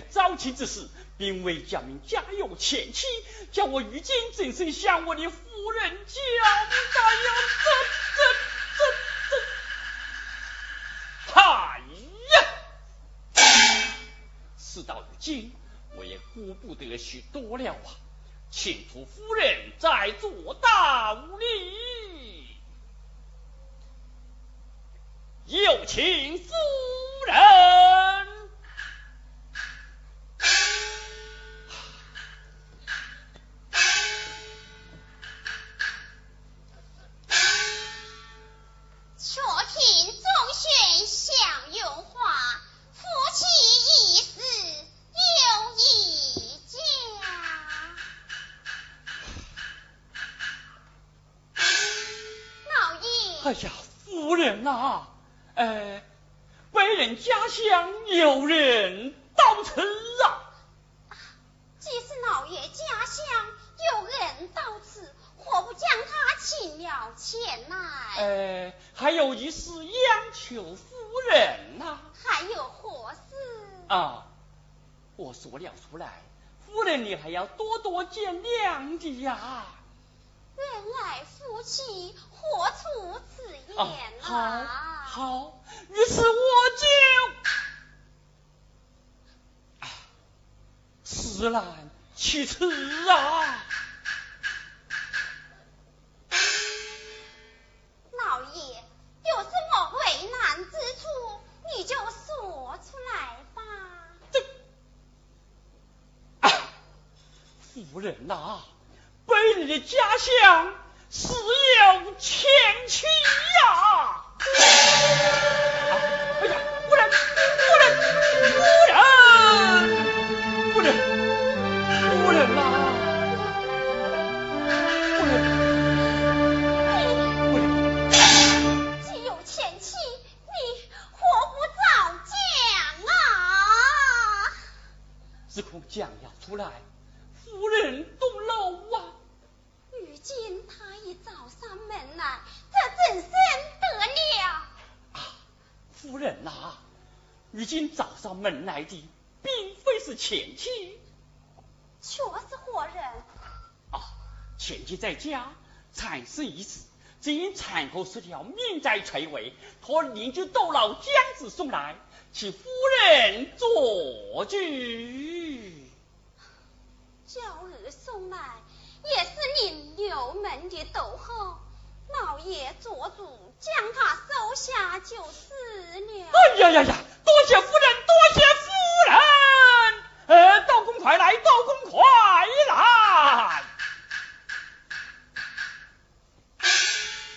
这早期之事，并未讲明家有前妻，叫我如今正是向我的夫人交代呀！这这这这，哎呀！事到如今，我也顾不得许多了啊，请出夫人再做道理。有请夫哎呀，夫人呐，呃，本人家乡有人到此啊。既是老爷家乡有人到此，何不将他请了前来？呃，还有一事央求夫人呐。还有何事？啊，我说了出来，夫人你还要多多见谅的呀。原来夫妻何出此言啊？好，好，于是我就思难其辞啊。老爷有什么为难之处，你就说出来吧。这，夫人呐。本人的家乡是有前妻呀！哎呀，夫人，夫人，夫人，夫人，夫人呐！夫人，夫人，既有前妻，你何不早讲啊？只恐讲要出来，夫人动怒今他一找上门来，这怎生得了？啊，夫人呐，如今找上门来的，并非是前妻，却是何人？啊，前妻在家产生一事，只因产后失调，命在垂危，托邻居窦老将子送来，请夫人做主。娇儿送来。也是您留门的逗号，老爷做主将他收下就是了。哎呀呀呀！多谢夫人，多谢夫人。呃，道公快来，道公快来。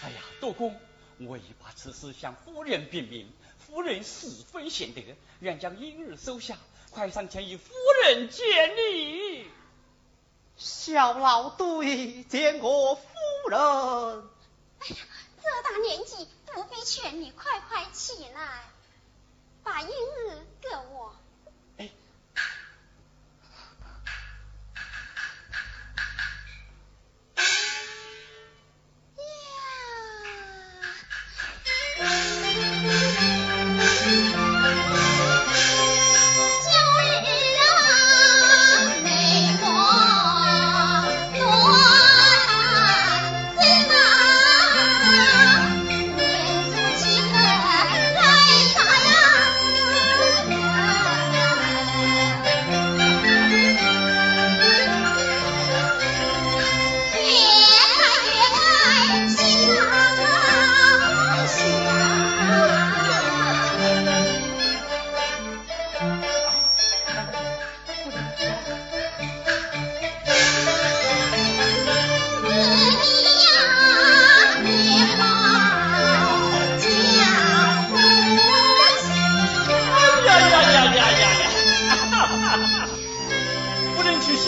哎呀，道公，我已把此事向夫人禀明，夫人十分贤德，愿将婴儿收下，快上前与夫人见礼。小老对见过夫人。哎呀，这大年纪不必劝你，快快起来，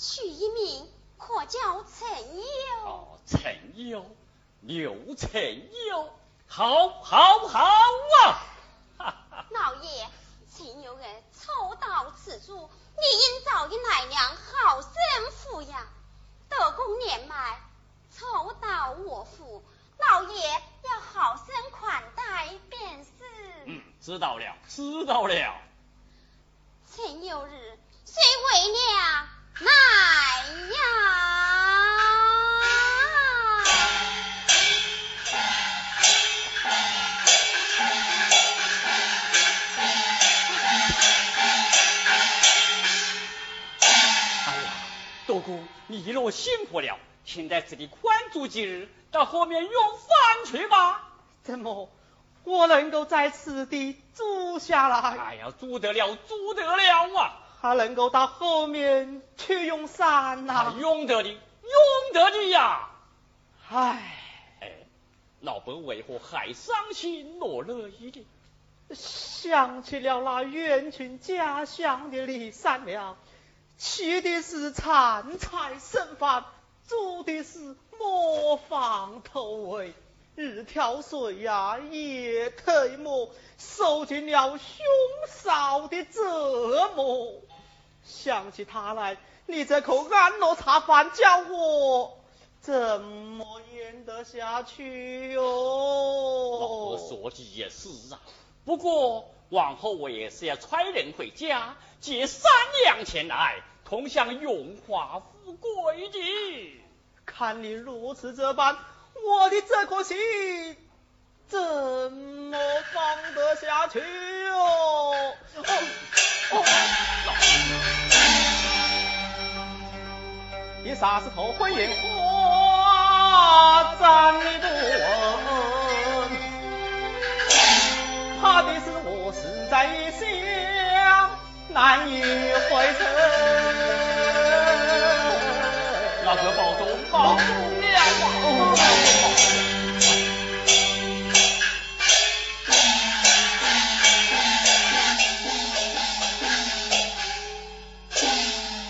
取一名可叫陈友。哦，陈友，刘陈友，好，好，好啊！哈哈。老爷，陈友儿抽到此处，你应找一奶娘好生抚养。德公年迈，抽到我府，老爷要好生款待便是。嗯，知道了，知道了。陈友日虽为了奶呀。多公，你若辛苦了，请在这里宽住几日，到后面用饭去吧。怎么，我能够在此地住下来？哎呀，住得了，住得了啊！还能够到后面去用膳呐？用得的，用得的呀！唉，哎，老伯为何还伤心落泪的？想起了那远亲家乡的李三娘。吃的是残菜剩饭，煮的是磨坊头味，日挑水呀，夜推磨，受尽了凶少的折磨。想起他来，你这口安乐茶饭，叫我怎么咽得下去哟？老婆说的也是啊，不过往后我也是要差人回家借三两钱来。同享荣华富贵的，看你如此这般，我的这颗心怎么放得下去哦？哦，你啥时候婚宴花咱你不问，怕的是我实在想难以回城。